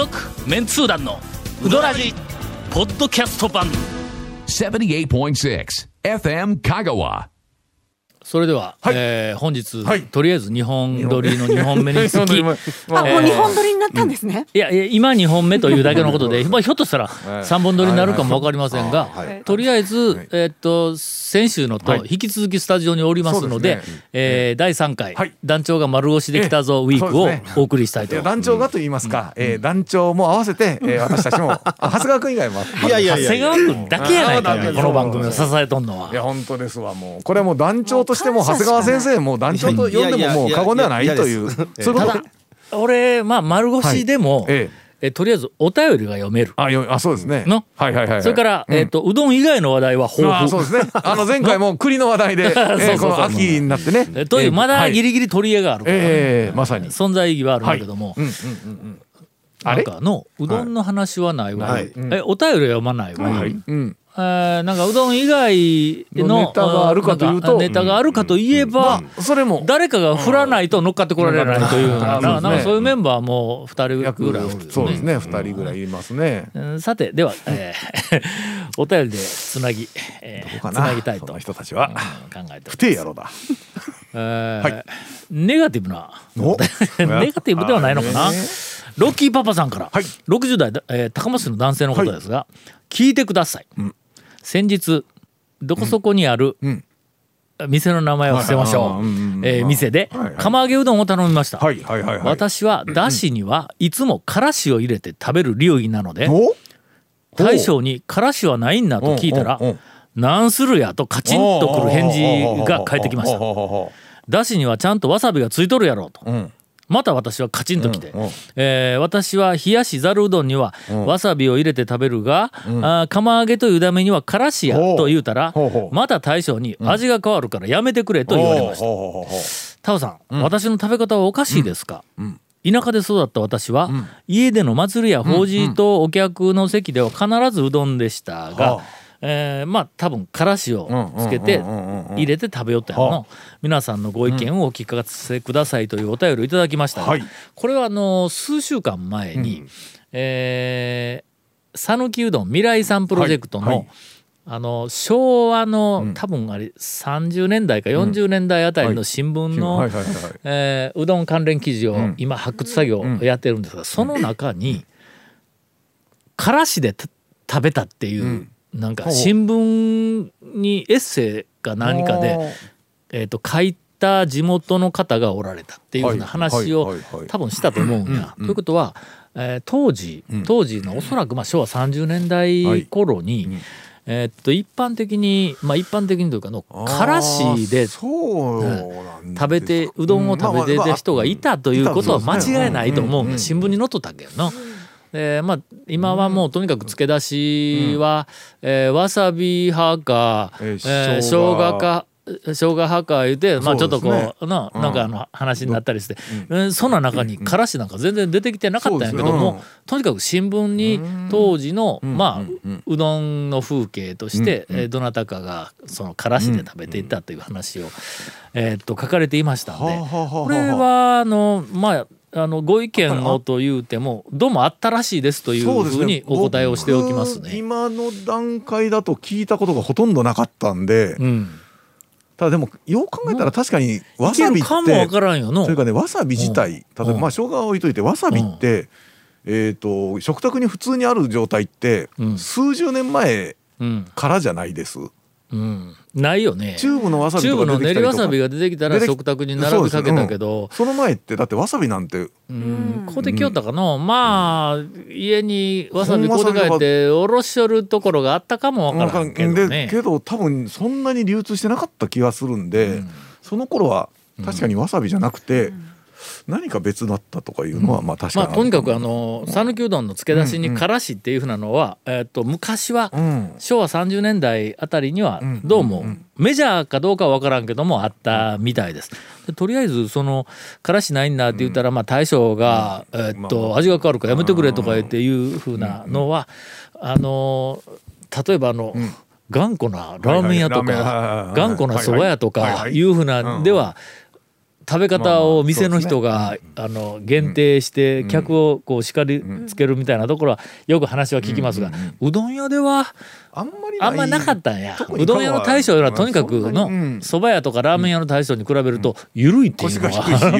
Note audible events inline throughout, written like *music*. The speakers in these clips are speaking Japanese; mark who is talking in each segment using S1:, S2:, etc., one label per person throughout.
S1: 続メンツー団のウドラジポッドキャスト版
S2: 78.6 FM Kagawa.
S3: それでは、
S4: はい。
S3: えー本日、
S4: はい。
S3: とりあえず2本撮りの2本目につき
S4: 日本撮り
S5: あ、もう日本撮りになったんですね。
S3: いやいや今2本目というだけのことで、まあ、ひょっとしたら3本撮りになるかも分かりませんが、
S4: はい。
S3: とりあえず、えーっと先週のと引き続きスタジオにおりますので,、
S4: そうですね。
S3: えー第3回、
S4: はい。
S3: 団長が丸腰できたぞウィークをお送りしたいと。
S4: いや団長がと言いますか、えー団長も合わせて、えー私たちもあ長谷川君以外も
S6: いやいや
S3: 長谷川君だけやないかこの番組を支えとんのは。い
S4: や本当ですわもう。これはもう団長としても長谷川先生も団長と呼んでももう過言ではないという。そういうこと？
S3: 俺まあ丸腰でも、
S4: ええ
S3: えとりあえずお便りが読める。
S4: あよあそうですね。
S3: の？
S4: はいはいはいはい。
S3: それから、えっ、と、うどん以外の話題は豊富。
S4: あそうですね。あの前回も栗の話題で、*laughs* この秋になってね。
S3: えという、まだギ
S4: リ
S3: リギリ取り柄があるから、
S4: ええまさに。
S3: 存在意義はあるんだけども、
S4: うんうんうん
S3: なん
S4: あれ？
S3: かの、うどんの話はないわ。
S6: はい。
S3: え、お便りは読まないわ。えーなんかうどん以外の
S4: のネタがあるかというと。
S3: ネタがあるかといえば、
S4: それも
S3: 誰かが振らないと乗っかってこられないというな、
S4: うん。
S3: なん。か
S4: そう
S3: いうメンバーも2人
S4: 約
S3: ぐらいね。
S4: そうですね二人ぐらいいますね
S3: うん。さてでは、えーお便りでつなぎ、えーつ
S4: な
S3: なぎたいと
S4: 人たちは
S3: うん。考えて
S4: 不定やろだ
S3: えー
S4: はい
S3: ネガティブな
S4: お
S3: ネガティブではないのかな、ロッキーパパさん。から、
S4: はい
S3: 60代、えー高松市の男性の方ですが、聞いてください、先日どこそこにある、
S4: うん。
S3: 店の名前を伏せましょう、えー店で釜揚げうどんを頼みました、私はだしにはいつもからしを入れて食べる流儀なので、
S4: お。
S3: 大将に「からしはないんだ」と聞いたら
S4: うんうんう。ん「
S3: なんするや」とカチンとくる返事が返ってきました。だしにはちゃんとわさびがついとるやろうと。
S4: ん
S3: また私はカチンときて。
S4: うんうん。
S3: えー私は冷やしざるうどんにはわさびを入れて食べるがあー釜揚げというだめにはからしやと言うたらまた大将に味が変わるからやめてくれと言われました。タオさん、私の食べ方はおかしいですか、田舎で育った私は、家での祭りや法事とお客の席では必ずうどんでしたが、
S4: はあ
S3: えーまあ多分からしをつけて
S4: うんうんうんうんうん
S3: 入れて食べよったやの皆さんのご意見をお聞かせくださいというお便りをいただきましたが、
S4: はい。
S3: これはあの数週間前に、えー讃岐うどん未来さんプロジェクトの、
S4: はい。はい
S3: あの昭和の、多分あれ30年代か40年代あたりの新聞の、うどん関連記事を
S4: ん。
S3: 今発掘作業をやってるんですが、その中にからしでた食べたっていう、なんか新聞にエッセイか何かで、えー、と書いた地元の方がおられたっていうふうな話を多分したと思うんや。ということは、えー当時当時のおそらくまあ昭和30年代頃に、えーっと一般的にまあ一般的にというかのからしで食べてうどんを食べてた人がいたということは間違いないと思う新聞に載っとったっけどな。でまあ、今はもうとにかく漬け出しは、えーわさび派か、
S4: えー
S3: えー生
S4: 生姜
S3: 姜か生姜派か言うて、まあ、ちょっとこ
S4: そう
S3: ななんかあの話になったりして、えーそんな中にからしなんか全然出てきてなかったんやけども、
S4: そうですね
S3: とにかく新聞に当時の、まあ、うどんの風景として、えーどなたかがそのからしで食べていたという話を、えーっと書かれていましたんで、これはあのまああのご意見をと言うてもどうもあったらしいですというふうにお答えをしておきます
S4: 僕
S3: ね。
S4: 今の段階だと聞いたことがほとんどなかったんで、
S3: うん、
S4: ただでもよう考えたら確かにわさびって
S3: るかもわからんよの。
S4: それからねわさび自体、
S3: うん。
S4: 例えばまあ生姜は置いといてわさびって、えっ、と食卓に普通にある状態って、
S3: うん。
S4: 数十年前
S3: うん。
S4: からじゃないです。
S3: うん、ないよね。
S4: チューブのわさび
S3: チュー
S4: とか。
S3: ブの練りわさびが出てきたら食卓に並びかけたけど、
S4: その前ってだってわさびなんて。
S3: うん、こうできよったかの、まあ家にわさびこうで帰っておろしよるところがあったかもわからんけど
S4: で
S3: ね。
S4: けど多分そんなに流通してなかった気がするんで、その頃は確かにわさびじゃなくて、何か別だったとかいうのはまあ確かに
S3: まあとにかくあ
S4: の
S3: の讃岐うどんの漬け出しにからしっていうふうなのは、えっと昔は
S4: うん。
S3: 昭和30年代あたりにはどうもメジャーかどうかは分からんけどもあったみたいです。でとりあえずそのからしないんだって言ったらまあ大将がえっと味が変わるからやめてくれとか言っていうふうなのはあの例えばあの頑固なラーメン屋とか頑固な蕎麦屋とか
S4: い
S3: うふうなでは食べ方を店の人が、あの限定して客をこう叱りつけるみたいなところはよく話は聞きますが、うどん屋では
S4: あんまり
S3: あんまなかったんや。うどん屋の大将よりはとにかくのそば屋とかラーメン屋の大将に比べると緩いっていうのは。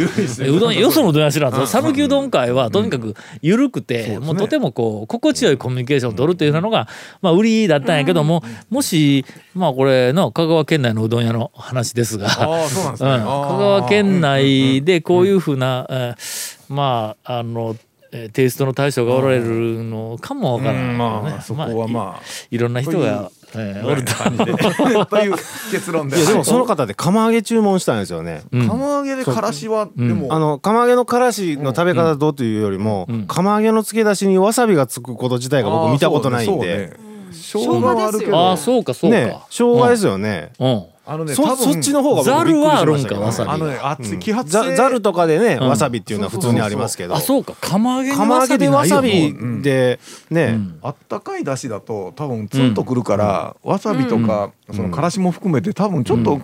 S3: う *laughs* どんよそのうどん屋知らん。ぞ讃岐うどん会はとにかく緩くてもうとてもこう心地よいコミュニケーションを取るっていうのがまあ売りだったんやけどももしまあこれの香川県内のうどん屋の話ですが。香川県内でこういうふうな、えーまああのえーテイストの大将がおられるのかもわからない、ね。
S4: うんまあそこはまあ。
S3: いいろんな人が、えーおると。
S4: という結論で。
S6: いやでもその方で釜揚げ注文したんですよね。
S3: うん。
S4: 釜揚げでからしはでも、
S6: あの釜揚げのからしの食べ方どうというよりも、
S3: うん。
S6: 釜揚げの付け出しにわさびがつくこと自体が僕見たことないんで、
S4: そうねね生姜はあるけど
S3: ああそうかそうか。
S6: ね生姜ですよね。
S3: うん。
S4: あのね
S6: そ
S4: 多分
S6: そっちの方が
S3: ざるはあるんかわさび
S4: あのね
S3: が。
S4: 熱い揮発
S6: ざ
S4: 性
S6: ざるとかでね、
S3: うん。
S6: わさびっていうのは普通にありますけど、
S3: あそうか。釜揚げに
S6: 釜揚げでわさびでね、
S4: あったかいだしだと多分ツンとくるから、わさびとか、そのからしも含めて多分ちょっと、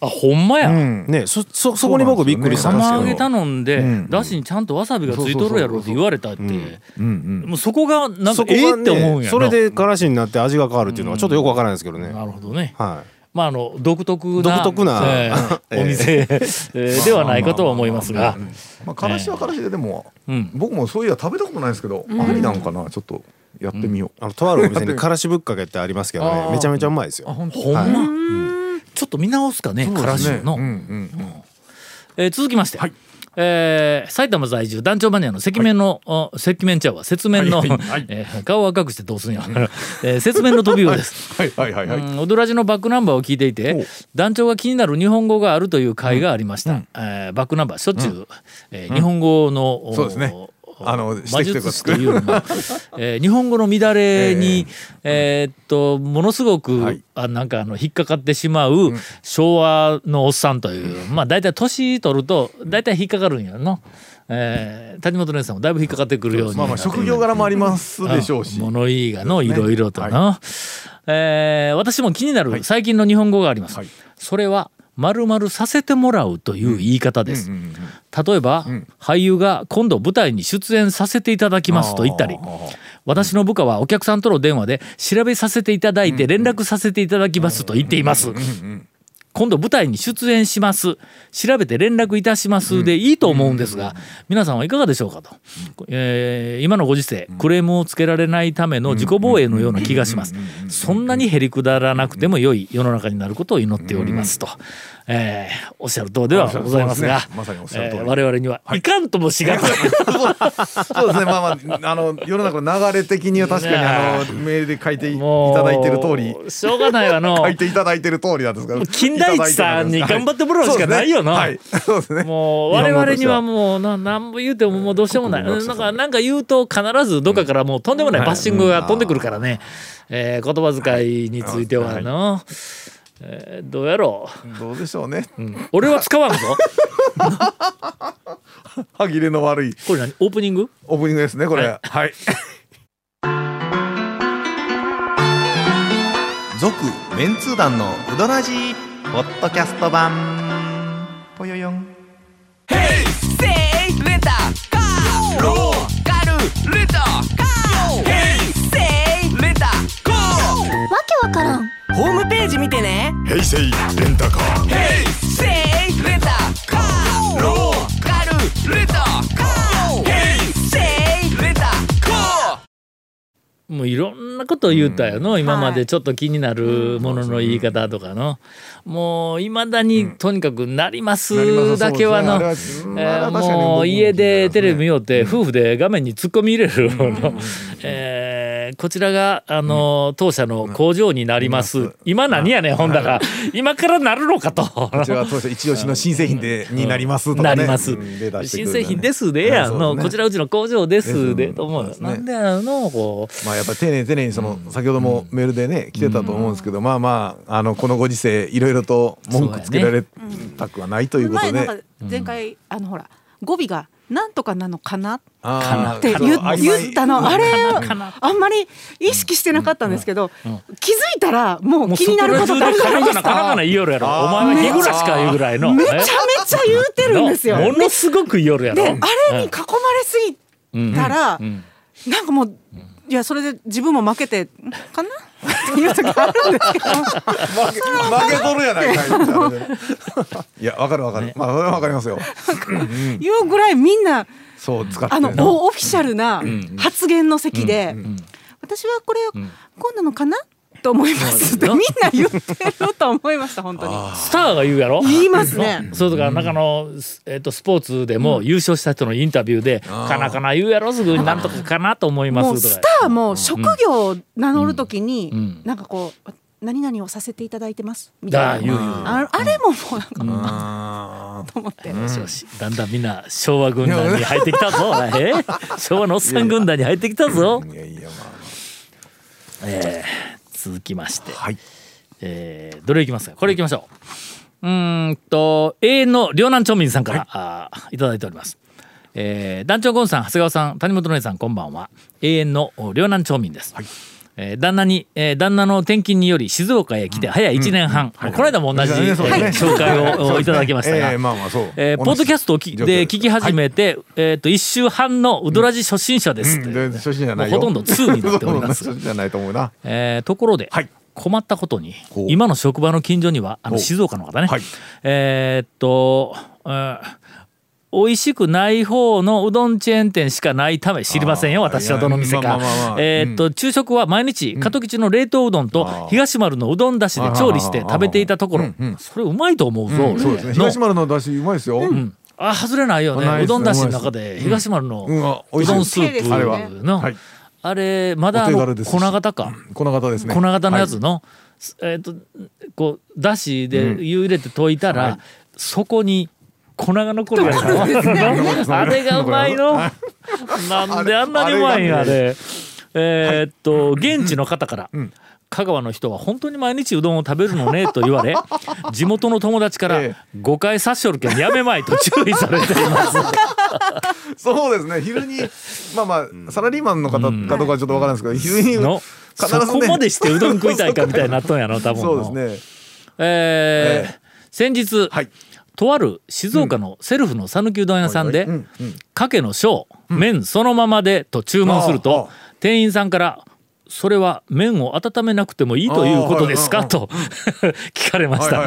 S3: あほんまや。
S4: うん。
S6: ねそそそこに僕びっくりしたんですけど。
S3: 釜揚げ頼んで、
S4: うん。
S3: だしにちゃんとわさびがついとるやろって言われたって、
S4: うん。うん。
S3: もうそこがなんかええって思うんやな。
S6: それでからしになって味が変わるっていうのはちょっとよくわからないですけどね、
S3: なるほどね。
S6: はい
S3: まああの独特な
S6: 独特な。
S3: えー
S6: えー。
S3: お店、えーではないかとは思いますが、
S4: まあからしはからしででも、
S3: うん。
S4: 僕もそういや食べたことないですけど、ありなんかな？ちょっとやってみよう、
S6: あのとあるお店に *laughs* からしぶっかけってありますけどね。めちゃめちゃうまいですよ。
S4: ほんと
S3: ほんま、
S6: はい
S3: ちょっと見直すかね、からしの、
S4: うんうん
S3: えー続きまして、えー埼玉在住団長マニアの赤面の、あ赤面ちゃうわ雪面の、えー顔を赤くしてどうすんや、*laughs* えー雪面の飛び魚です。
S4: はいはいはいはい、
S3: うん、踊らじのバックナンバーを聞いていて団長が気になる日本語があるという回がありました、えーバックナンバーしょっちゅう、えー日本語の、お
S4: そうですねあの
S3: 魔術師というのも、*laughs* えー日本語の乱れに、えー。っとものすごく、
S4: はい。
S3: あなんかあの引っかかってしまう昭和のおっさんという、まあ大体年取ると大体引っかかるんやの。えー谷本姉さんもだいぶ引っかかってくるように
S4: まあまあ職業柄もありますでしょうし、
S3: 物言いがのい
S4: ね。
S3: ろいろとな、えー私も気になる最近の日本語があります、
S4: はい。
S3: それは丸々させてもらうという言い方です、例えば、俳優が今度舞台に出演させていただきますと言ったり私の部下はお客さんとの電話で調べさせていただいて連絡させていただきますと言っています、今度舞台に出演します。調べて連絡いたしますでいいと思うんですが、皆さんはいかがでしょうかと、えー今のご時世クレームをつけられないための自己防衛のような気がします。そん。なにへりくだらなくても良い世の中になることを祈っておりますと、えーおっしゃる通りではございますが
S4: まさにおっしゃる通り。
S3: えー我々にはい。かんともしがたい。*laughs*
S4: そうですね。まあまああの世の中の流れ的には確かにあのメールで書いていただいてる通り。
S3: しょうがないわの。*laughs*
S4: 書いていただいてる通りなんですから
S3: 金田一さんに頑張ってもらうしかないよな。
S4: はい。そうですね。
S3: もう我々にはもうななんぼ言うてももうどうしようもない。なんかなんか言うと必ずどっかからもうとんでもないバッシングが飛んでくるからね、えー言葉遣いについてはの、えーどうやろ
S4: どうでしょうね。
S3: う、うん。俺は使わんぞ。*laughs*
S4: 歯切れの悪い。
S3: これ何？オープニング？
S4: オープニングですねこれ。
S3: は
S4: はい。*laughs*
S7: 続メンツー団のウドラジーポッドキャスト版。ぽよよん
S8: 見てね。
S4: 平成レンタカー。
S8: せいレンタカー。ローカルレンタカー。ヘイセイレンタカー。
S3: もういろんなことを言うたよの、今までちょっと気になるものの言い方とかの、もういまだにとにかくなりますだけはの、
S4: ね。
S3: えー
S4: も
S3: もう家でテレビ見よって夫婦で画面に突っ込み入れるの、えーこちらがあの当社の工場になります、今何やねんほん。だら今からなるのかと。
S4: こちらは当初一押しの新製品でになりますとかね。
S3: なります。新製品ですでやんの、こちらうちの工場ですでと思うなんであのこう。
S4: まあやっぱり丁寧に丁寧にその先ほどもメールでね来てたと思うんですけどまあまああのこのご時世いろいろと文句つけられたくはないということで。
S5: 前回、あのほら語尾がなんとかなのかなって言ったの。あれあんまり意識してなかったんですけど、気づいたらもう気になることってあるじゃないですか。
S3: 言いよるやろ。
S4: あー。
S3: お前は日暮らしかいうぐらいの。
S5: めちゃめちちゃ言うてるんですよ。
S3: ものすごく言るやろ。
S5: であれに囲まれすぎたら、なんかもういやそれで自分も負けてかな？っていう時あるんですけど。
S4: 負けとるやないかいみたいなねいやわかるわかる、まあわかりますよ。
S5: いうぐらいみん。な
S4: そう使って
S5: あのオフィシャルな発言の席で、私はこれ、こうなのかな？と思いますってみんな言ってると思いました本当に。
S3: スターが言うやろ？
S5: 言いますね。
S3: そうとか中の、えっとスポーツでも優勝した人のインタビューで「かなかな言うやろすぐになんとかかなと思います」
S5: スターも職業を名乗るときに、
S3: ん。
S5: なんかこう何々をさせていただいてます？みたいな。
S3: だ言う言う
S5: ああれももうなんか
S4: あ
S5: と思って、
S3: だんだんみんな昭和軍団に入ってきたぞ。*laughs* え？昭和のおっさん軍団に入ってきたぞ。
S4: ーいやいやま
S3: えー続きまして、
S4: あはい。
S3: えーどれいきますか？これいきましょう。うーんと永遠の両南町民さんから、あーいただいております。えー団長ゴンさん長谷川さん谷本姉さんこんばんは。永遠の両南町民です、えー旦那に、えー旦那の転勤により静岡へ来て早1年半、この間も同じ、紹介を *laughs* おいただきましたが、
S4: ええ
S3: ポッドキャストをきで聞き始めて、えっ、と1週半のウドラジ初心者ですほとんど2になっております。*laughs*
S4: そうじゃないと思うな。
S3: えーところで、
S4: はい。
S3: 困ったことに今の職場の近所にはあの静岡の方ね、
S4: はい。
S3: えーっと、えー美味しくない方のうどんチェーン店しかないため知りませんよ私はどの店か。えーっと昼食は毎日加藤吉の冷凍うどんと東丸のうどんだしで調理して食べていたところ。それうまいと思うぞ、俺
S4: そうですね。
S3: の
S4: 東丸の出汁うまいですよ。
S3: うん。あ外れないよね。うどんだしの中で東丸の
S4: う
S3: どんスープ
S4: あれは。
S3: の
S4: はい。
S3: あれまだ粉型か。
S4: 粉型ですね。
S3: 粉型のやつの、えっ、とこうだしで湯入れて溶いたら、そこに粉が残るやつ。の *laughs* あれがうまいの。*laughs* なんであんなにうまいんやあ
S4: あ
S3: れえーっと現地の方から、
S4: ん。
S3: 香川の人は本当に毎日うどんを食べるのねと言われ *laughs* 地元の友達から
S4: え
S3: 誤解殺傷るけんやめまいと注意されています。
S4: そうですね。昼にまあまあサラリーマンの方かどうかちょっとわからないですけど昼にね。
S3: そこまでしてうどん食いたいかみたいになっとんやろ多分
S4: そうですね。
S3: えー
S4: え。
S3: 先日、
S4: はい
S3: とある静岡のセルフの讃岐うどん屋さんで
S4: うんうん「
S3: かけの小麺そのままで」と注文する
S4: あ
S3: と
S4: あ。
S3: 店員さんから「それは麺を温めなくてもいいということですか?」と聞かれました。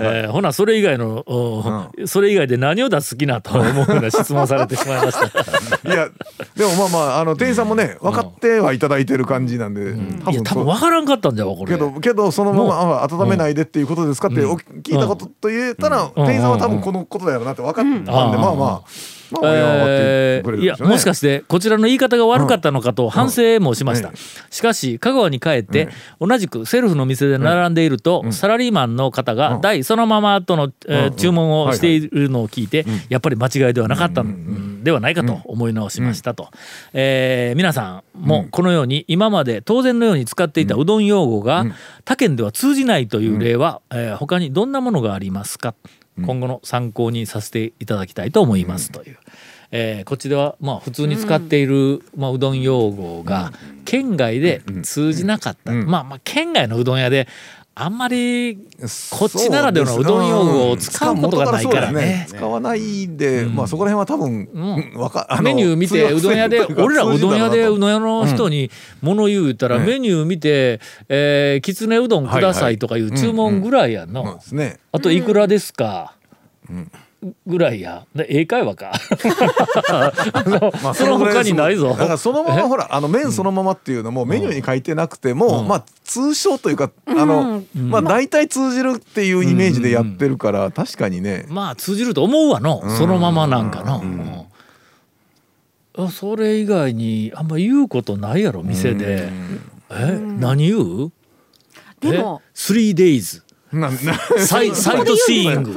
S3: えーほなそれ以外のおそれ以外で何を出す気なと思うような質問されてしまいました。*laughs*
S4: いやでもまあまああの店員さんもね分かってはいただいてる感じなんで多
S3: いや多
S4: 分そう。
S3: 分分からんかったんじゃわこれ。
S4: け。どけどそのままあ温めないでっていうことですか？ってお聞いたことと言ったら
S3: うん。
S4: 店員さんは多分このことだよなって分かったんで
S3: うん。
S4: まあまあ
S3: えーいやもしかしてこちらの言い方が悪かったのかと反省もしました、
S4: うん。
S3: しかし香川に帰って同じくセルフの店で並んでいると、サラリーマンの方が台そのままとの、え注文をしているのを聞いて、やっぱり間違いではなかったん。ではないかと思い直しましたと、えー皆さんもこのように今まで当然のように使っていたうどん用語が他県では通じないという例は、えー他にどんなものがありますか？今後の参考にさせていただきたいと思いますという。えーこっちではまあ普通に使っている、まあ、うどん用語が県外で通じなかった、まあまあ県外のうどん屋であんまりこっちならではのうどん用語を使うことがないからね。
S4: 使わないでまあそこら辺は多分
S3: ん。
S4: うん
S3: メニュー見てうどん屋で俺らうどん屋でう
S4: 通
S3: どん屋の人に物言うたら
S4: うん。
S3: メニュー見て「えーきつねうどんください」とかいう注文ぐらいやの。あといくらですか？ぐらいや。で英会話か。
S4: ま *laughs* あ
S3: その他にないぞ。
S4: だからそのままほらあの麺そのままっていうのもメニューに書いてなくても、まあ通称というかあの、まあ大体通じるっていうイメージでやってるから、確かにね、
S3: まあ通じると思うわの。そのままなんかの、うん。あそれ以外にあんま言うことないやろ店で、え？何言う？
S5: でも
S3: え？3days
S4: なな
S3: サイサイトシーイング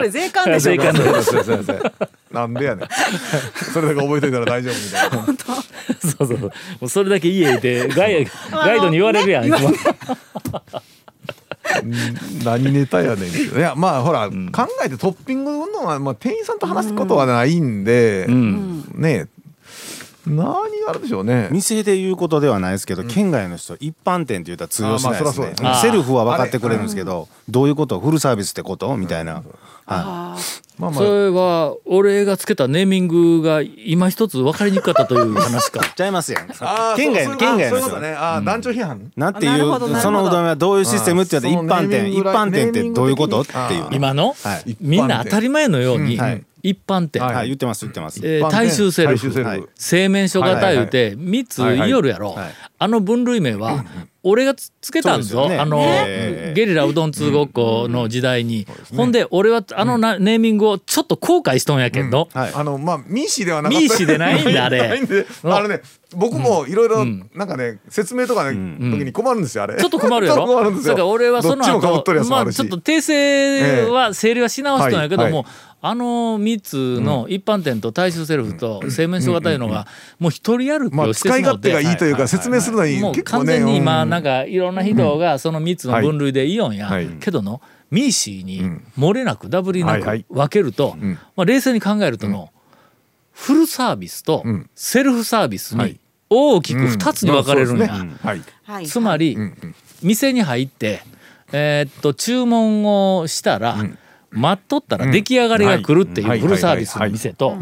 S5: それ税関でしょ。
S3: 税関
S4: そうそうそうそうなんでやねん。それだけ覚えといたら大丈夫みたいな。
S3: そうそうもうそれだけ家でガイ *laughs* ガイドに言われるやん、いつも
S4: 何ネタやねんいやまあほら、考えてトッピングのは、まあ、店員さんと話すことはないんで、ね何があるでしょうね。
S6: 店で言うことではないですけど、県外の人一般店って言ったら通用しないですね。セルフは分かってくれるんですけどどういうことフルサービスってことみたいな、は
S5: あ
S4: まあま
S3: それは俺がつけたネーミングが今一つ分かりにくかったという話か。
S6: い、*laughs* ちゃいますやん。県外
S4: そう
S6: 県外の人。
S4: ね。あー団長批判？
S6: なんていうそのうどんはどういうシステムって言ったら一般店一般店ってどういうことっていうね
S3: 今の、
S6: はい。
S3: みんな当たり前のように、
S6: うん。はい
S3: 一般店、
S4: はい
S6: はい。言ってます言ってます、
S3: えー大衆セルフ。
S4: 大衆セルフ。
S6: はい
S3: 製麺所型言うて3つ言いよるやろ、
S6: はいはい。
S3: あの分類名は俺がつつけたんですよ
S6: そうですよね。
S3: あの、
S6: ねえ。
S3: ゲリラうどん通ごっこの時代に、ほんで俺はあのな、ネーミングをちょっと後悔しとんやけど、
S6: はい。
S4: あのまあミーシーではなかった。
S3: ミーシーでないんだ *laughs* あれ。
S4: ないんで。
S3: うん。
S4: あのね僕もいろいろ
S3: ん。
S4: なんかね説明とかね時に困るんですよあれ。
S3: ちょっと困るやろ？*laughs*
S4: 困るんですよ。
S3: だから俺はその後まあちょっと訂正は整理はし直しとんやけども、
S4: はい。はい
S3: あの3つの一般店と大衆セルフと製麺所型いうのがもう一人歩き
S4: まあ
S3: をしてしまって。
S4: 使い勝手がいいというか説明するのに
S3: もう
S4: 結構ね
S3: 完全に今
S4: うん。
S3: なんかいろんな人がその3つの分類でいいよんや、
S4: はい。
S3: けどのミーシーに漏れなくダブりなく分けると、
S4: ん。
S3: まあ、冷静に考えるとの、フルサービスと
S4: ん。
S3: セルフサービスに
S4: はい。
S3: 大きく2つに分かれるんや。つまり、
S4: んうん。
S3: 店に入って、えーっと注文をしたら、待っとったら出来上がりが来るっていうフルサービスの店と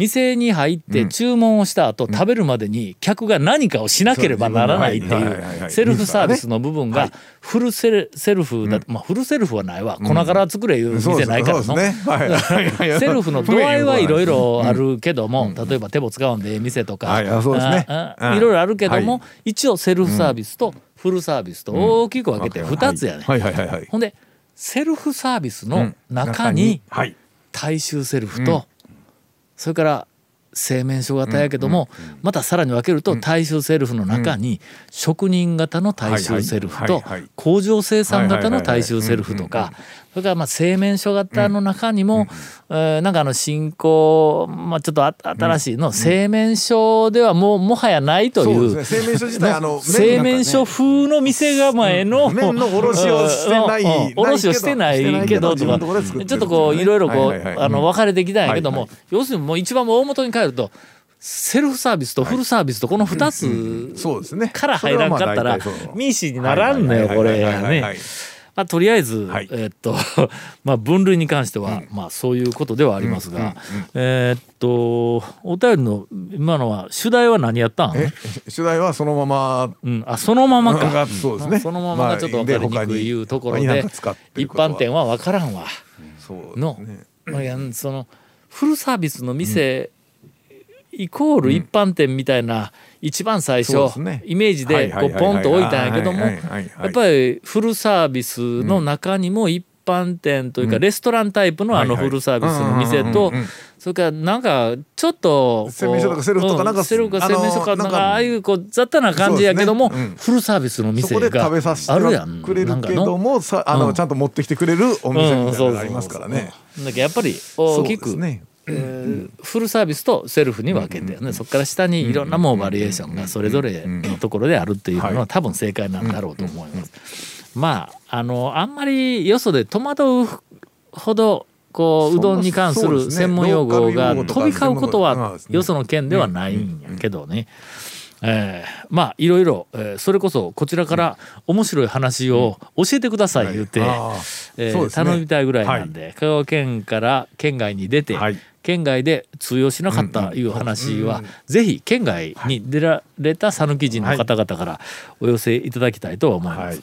S3: 店に入って注文をした後、食べるまでに客が何かをしなければならないって
S4: い
S3: うセルフサービスの部分がフルセルセルフだ、まあフルセルフはないわ。粉から作れいう店ないからの。
S4: ね。はい。*laughs*
S3: セルフの度合いはいろいろあるけども、例えば手も使うんでええ店とか、
S4: はい。
S3: ろい。ろあるけども、
S4: は
S3: 一応セルフサービスとフルサービスと大きく分けて2つやね、
S4: はい。はい。はい。はい。
S3: ほんでセルフサービスの中に
S4: はい。
S3: 大衆セルフと、それから製麺所型やけども、またさらに分けると大衆セルフの中に職人型の大衆セルフと工場生産型の大衆セルフとかそれからまあ製麺所型の中にも、えーなんかあの新興、まあ、ちょっとあ新しいの製麺所ではもうもはやないという
S4: 製麺所自体あの
S3: 製麺所風の店構えの
S4: 麺の卸をしてない
S3: 卸をしてないけどとかちょっとこういろいろこう分かれてきたんやけども
S4: はい。
S3: 要するにもう一番もう大元に帰るとセルフサービスとフルサービスとこの2つから入らんかったらミーシーにならんのよこれね。まあ、とりあえず、
S4: はい。
S3: えーっと *laughs* まあ分類に関しては、まあそういうことではありますが、えーっとお便りの今のは主題は何やったん？
S4: え主題はそのまま。
S3: うん、あそのままか。
S4: がそうですね。
S3: そのままがちょっと分かりにくいいうところで,、一般店は分からんわ。
S4: そうね、
S3: まあそのフルサービスの店、イコール一般店みたいな一番最初、イメージでこうポンと置いたんやけどもやっぱりフルサービスの中にも一般店というかレストランタイプのあのフルサービスの店とそれからなんかちょっとこう
S4: 製麺所とかセルフとかなんか
S3: うんセルフか
S4: あの
S3: 製麺所かなん
S4: か
S3: かああいうこう雑多な感じやけどもフルサービスの
S4: そ
S3: 店が
S4: 食べさせて
S3: あるやん。
S4: くれるけ
S3: なんかの
S4: どもさあ
S3: うん
S4: の？ちゃんと持ってきてくれるお店みたいなのがありますからね。
S3: うん。だけどやっぱり大きくフルサービスとセルフに分けて、ね。そこから下にいろんなもうバリエーションがそれぞれのところであるっていうのは多分正解なんだろうと思います。まああのあんまりよそで戸惑うほどこううどんに関する専門用語が飛び交うことはよその県ではないんやけどね。えーまあいろいろ、えーそれこそこちらから面白い話を教えてください言うて、
S4: あ
S3: え頼みたいぐらいなんで、香川県から県外に出て、
S4: はい
S3: 県外で通用しなかったいう話は、ぜひ県外に出られた讃岐人の方々からお寄せいただきたいとは思います。
S4: はい。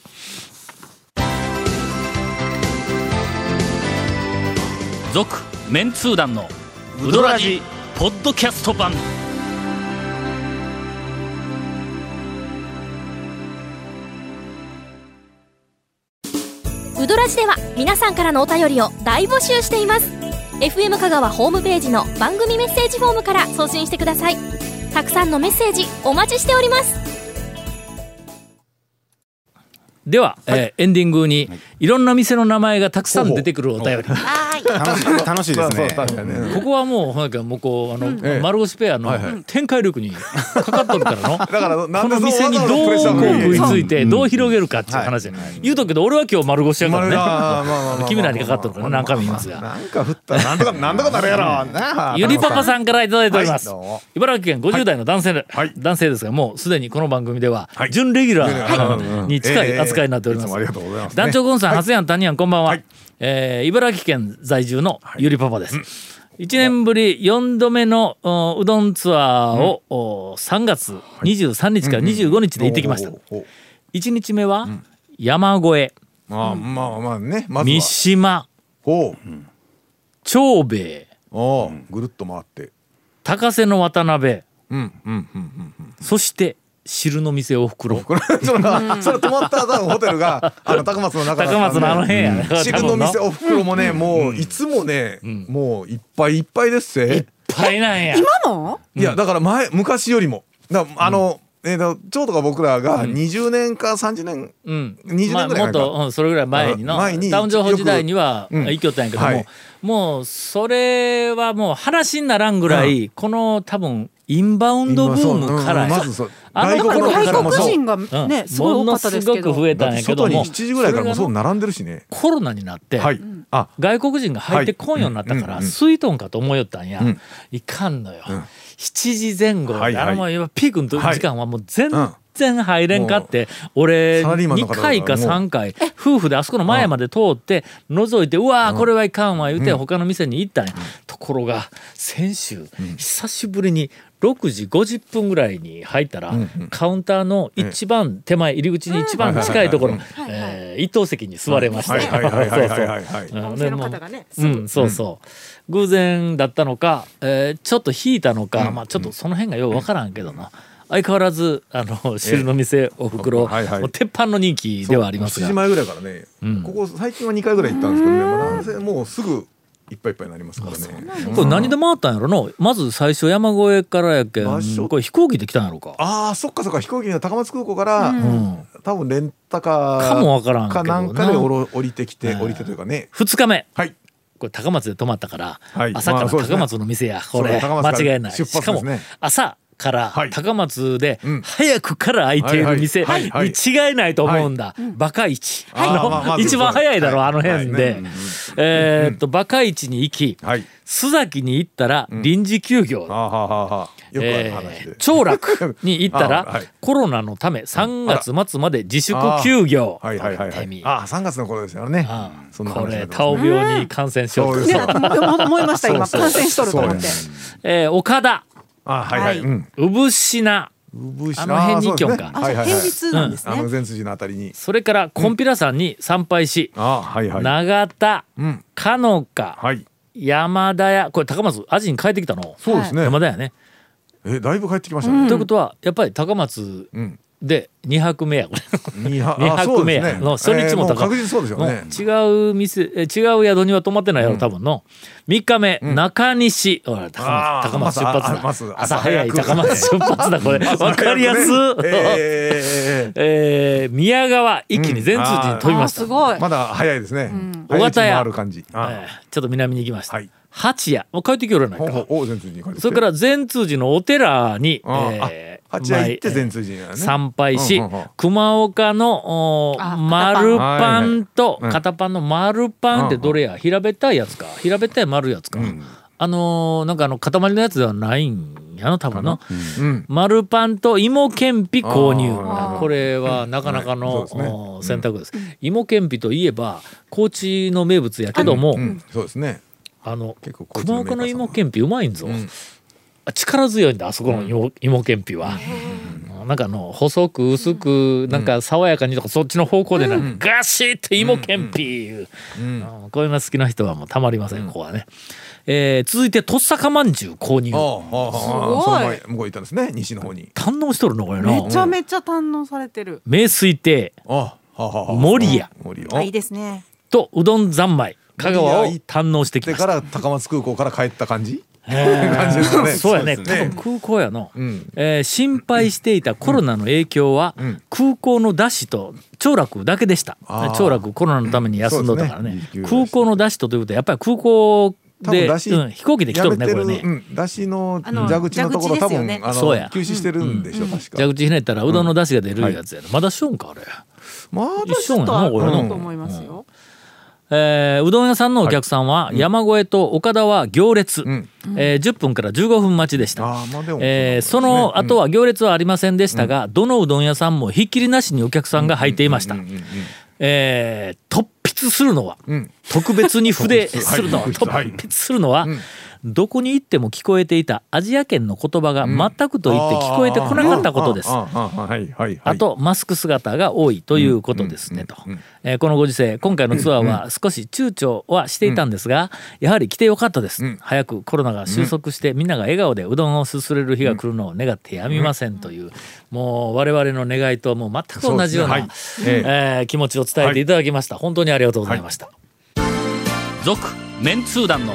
S1: 続メンツー団のウドラジポッドキャスト版。
S9: ウドラジでは皆さんからのお便りを大募集しています FM 香川ホームページの番組メッセージフォームから送信してください。たくさんのメッセージお待ちしております。
S3: では、えーエンディングにい。ろんな店の名前がたくさん出てくるお便り。
S5: はい
S6: 楽しい楽しいです
S4: ね。
S3: ここはもうほんかもうこうあの、
S4: ええ
S3: 丸腰ペアの
S4: はいはい。
S3: 展開力にかかっとるからの。*laughs*
S4: だからなんで
S3: この店にどうこう食いついてどう広げるかっていう話。で言うとくけど俺は今日丸腰やからね。君らにかかっとるから何回も言いますが。
S4: なんか降った。らなんとかなんとかなるやろ。
S3: ゆりパパさんからいただいております、茨城県50代の男性で、
S4: はい。
S3: 男性ですがもうすでにこの番組では
S4: はい。
S3: 準レギュラ
S4: はい。
S3: ーに近い扱いになっております、
S4: ありがとうございますね。
S3: 団長ゴンさん、初やん、谷やん、こんばんは。
S4: はい。
S3: えー茨城県在住のゆりパパです。一年ぶり4度目のおうどんツアーを、お3月23日から25日で行ってきました。
S4: おうおうおう
S3: 1日目は山越え、
S4: まあまあまあね
S3: 三
S4: は。
S3: 島、
S4: おう。
S3: 長兵衛、
S4: ぐるっと回って。
S3: 高瀬の渡辺、
S4: うんうんうんうん。
S3: そして汁の店おふくろ。
S4: それはそれ泊まったホテルがあの *laughs* 高松の中
S3: 高松のあの辺や。ね。
S4: 汁の店おふくろもねもういつもねもういっぱいいっぱいです
S3: いっ
S4: せ
S3: ぱいなんや。
S5: 今も
S4: いやだから前昔よりも。だあのえーと長とか僕らが20年か30年
S3: うん、
S4: 20年ぐらい
S3: まあ、もっと、うん、それぐらい前にの
S4: 前に
S3: タウン情報時代には行きよったんやけども、
S4: はい。
S3: もうそれはもう話にならんぐらい、この多分インバウンドブームから
S4: ううん。まず外国
S5: 外国人が
S3: うん。
S5: ねすごい多かったですけど。
S3: ものすごく増えたんやけど
S4: 外に
S3: も
S4: 7時ぐらいからもう
S3: そ
S4: う並んでるしね
S3: コロナになって、
S4: はい。あ。
S3: 外国人が入ってこんようになったから、
S4: はいうん
S3: スイートンかと思いよったんや、
S4: うん。
S3: いかんのよ、
S4: ん。
S3: 7時前後、
S4: はいはい。
S3: あのもう今ピークの時間はもう全
S4: うん。
S3: 然入れんかって、俺
S4: サラリーマンの
S3: 2
S4: 方
S3: 回か3回夫婦であそこの前まで通って覗いてうわーこれはいかんわ言うて他の店に行ったんや、ところが先週久しぶりに6時50分ぐらいに入ったら、カウンターの一番手前入り口に一番近いところ、えー一等席に座れました。
S4: はい。はいはいはいはい。はいはい
S3: そうそう
S5: お店の方がねすぐ。
S3: うん、そうそう、偶然だったのか、えーちょっと引いたのか、まあちょっとその辺がようわからんけどな、相変わらずあの汁の店おふくろ、
S4: はいはい
S3: もう鉄板の人気ではあります
S4: 7時
S3: が
S4: 前ぐらいからね、
S3: うん。
S4: ここ最近は2回ぐらい行ったんですけどね、もうすぐいっぱいいっぱいになりますからね。
S3: これ何で回ったんやろのまず最初山越えからやけんこれ飛行機で来たんやろか。
S4: ああそっかそっか飛行機の高松空港から、
S3: ん。
S4: 多分レンタカー
S3: かもわからんけどな。
S4: なんかで降ろ降りてきて
S3: うん
S4: 降りてというかね。
S3: 2日目。
S4: はい。
S3: これ高松で泊まったから、
S4: はい。
S3: 朝から高松の店や、これ間違いない。
S4: 出発
S3: しかも朝から
S4: はい。
S3: 高松で
S4: うん。
S3: 早くから開いている店に違いないと思うんだ、バカ市、一番早いだろ、
S4: はい。
S3: あの辺で、
S4: はい。ね
S3: えーっとバカ市に行き
S4: はい。
S3: 須崎に行ったら臨時休業、長楽に行ったら、*laughs*
S4: あはい。
S3: コロナのため3月末まで自粛休業。
S4: はいはいはいはい。
S3: 見てみ
S4: ああ3月の頃ですよね。
S3: これタオ病に感染しようと。
S4: そうです。
S5: ね思思いました今。感染しとると思って。
S3: えー岡田
S4: あはいはい、
S5: はい。
S4: うん。
S3: 産品
S4: 産
S3: あの辺に行きよんか
S5: あ
S4: はいはいはい。
S5: 平日なんですね。
S4: あの前辻のあたりに。
S3: それからコンピラ山に参拝し、
S4: あはいはい。
S3: 永田
S4: うん。
S3: かのか
S4: はい。
S3: 山田屋。これ高松アジに帰ってきたの？
S4: そうですね、
S3: 山田屋ね、
S4: えだいぶ帰ってきましたね、
S3: ということはやっぱり高松
S4: うん
S3: で2泊目やこれ。
S4: 二泊
S3: 二泊目や。の初日も高
S4: えーう確実そうですよね。
S3: 違う店え違う宿には泊まってないやろ多分の。3日目、中西。ほら高松高松出発だ。朝早い。高松出発だこれ。*laughs* わかりやす、
S4: えーえー
S3: えー。宮川一気に全通寺に飛びました、
S5: あすごい。
S4: まだ早いですね。
S3: 小型屋
S4: ある感じ。あ
S3: えーちょっと南に行きました、
S4: はい
S3: 八谷もう帰ってきよるやないか。それから善通寺のお寺に、
S4: あ
S3: えー
S4: 八谷行って
S3: まあ
S4: 全通寺にね。
S3: 参拝し、
S4: うんうんうん。
S3: 熊岡の丸パンと片パンの丸パンってどれや平べったいやつか。平べったい丸いやつか、あのーなんかあの塊のやつではないんやの多分の、
S4: うん。
S3: 丸パンと芋けんぴ購入。
S4: あ
S3: これはなかなかの、選択です、芋けんぴといえば高知の名物やけども、
S4: うん、そうですね。
S3: あの熊岡の芋けんぴうまいんぞ、
S4: ん。
S3: あ力強いんだあそこの芋,、芋けんぴは、なんかあの細く薄くなんか爽やかにとかそっちの方向でな、ガシッと芋けんぴいう、うん。こういうの好きな人はもうたまりません、ここはね、えー続いてとっさかまんじゅう購入。
S4: ああ、ああ、
S5: すごい。
S4: その前向こう行ったんですね。西の方に。
S3: 堪能しとるのこれな。
S5: めちゃめちゃ堪能されてる。
S3: 名水亭。
S4: あ、はあはあはあ。
S3: 守屋。
S4: 森屋。
S5: あいいですね。
S3: とうどん三昧香川を堪能してき
S4: で
S3: ました。
S4: から高松空港から帰った感じ？
S3: えー。
S4: 感じですかね。
S3: そうやね。多分空港やの、
S4: ん。
S3: えー心配していたコロナの影響は、空港のダッシュと長楽だけでした。
S4: あー。
S3: 長楽コロナのために休んどったからね,、空港のダッシュとということはやっぱり空港で、飛行機で来とるねこれね、
S4: うん、出汁の
S5: あの
S4: 蛇口のところ多分、あ
S3: そうや。
S4: の休止してるんでしょ、確か。
S3: 蛇口ひねったらうどんの出汁が出るやつやろ、まだしよんかあれ。
S4: まあ
S3: 一緒や
S5: とある
S3: なこれの
S5: と思いますよ。
S3: えーうどん屋さんのお客さんは、山越えと岡田は行列、
S4: ん。
S3: えー10分から15分待ちでした。
S4: まあ
S3: えーその後は行列はありませんでしたが、どのうどん屋さんもひっきりなしにお客さんが入っていました。えー突筆するのは、
S4: ん。
S3: 特別に筆 *laughs* するのは、
S4: はい。
S3: 突筆するのは、どこに行っても聞こえていたアジア圏の言葉が全くと言って聞こえてこなかったことです。
S4: あ
S3: とマスク姿が多いということですねと、えーこのご時世今回のツアーは少し躊躇はしていたんですがやはり来てよかったです、早くコロナが収束してみんなが笑顔でうどんをすすれる日が来るのを願ってやみませんというもう我々の願いともう全く同じようなえー気持ちを伝えていただきました、本当にありがとうございました、
S1: 続メンツー団の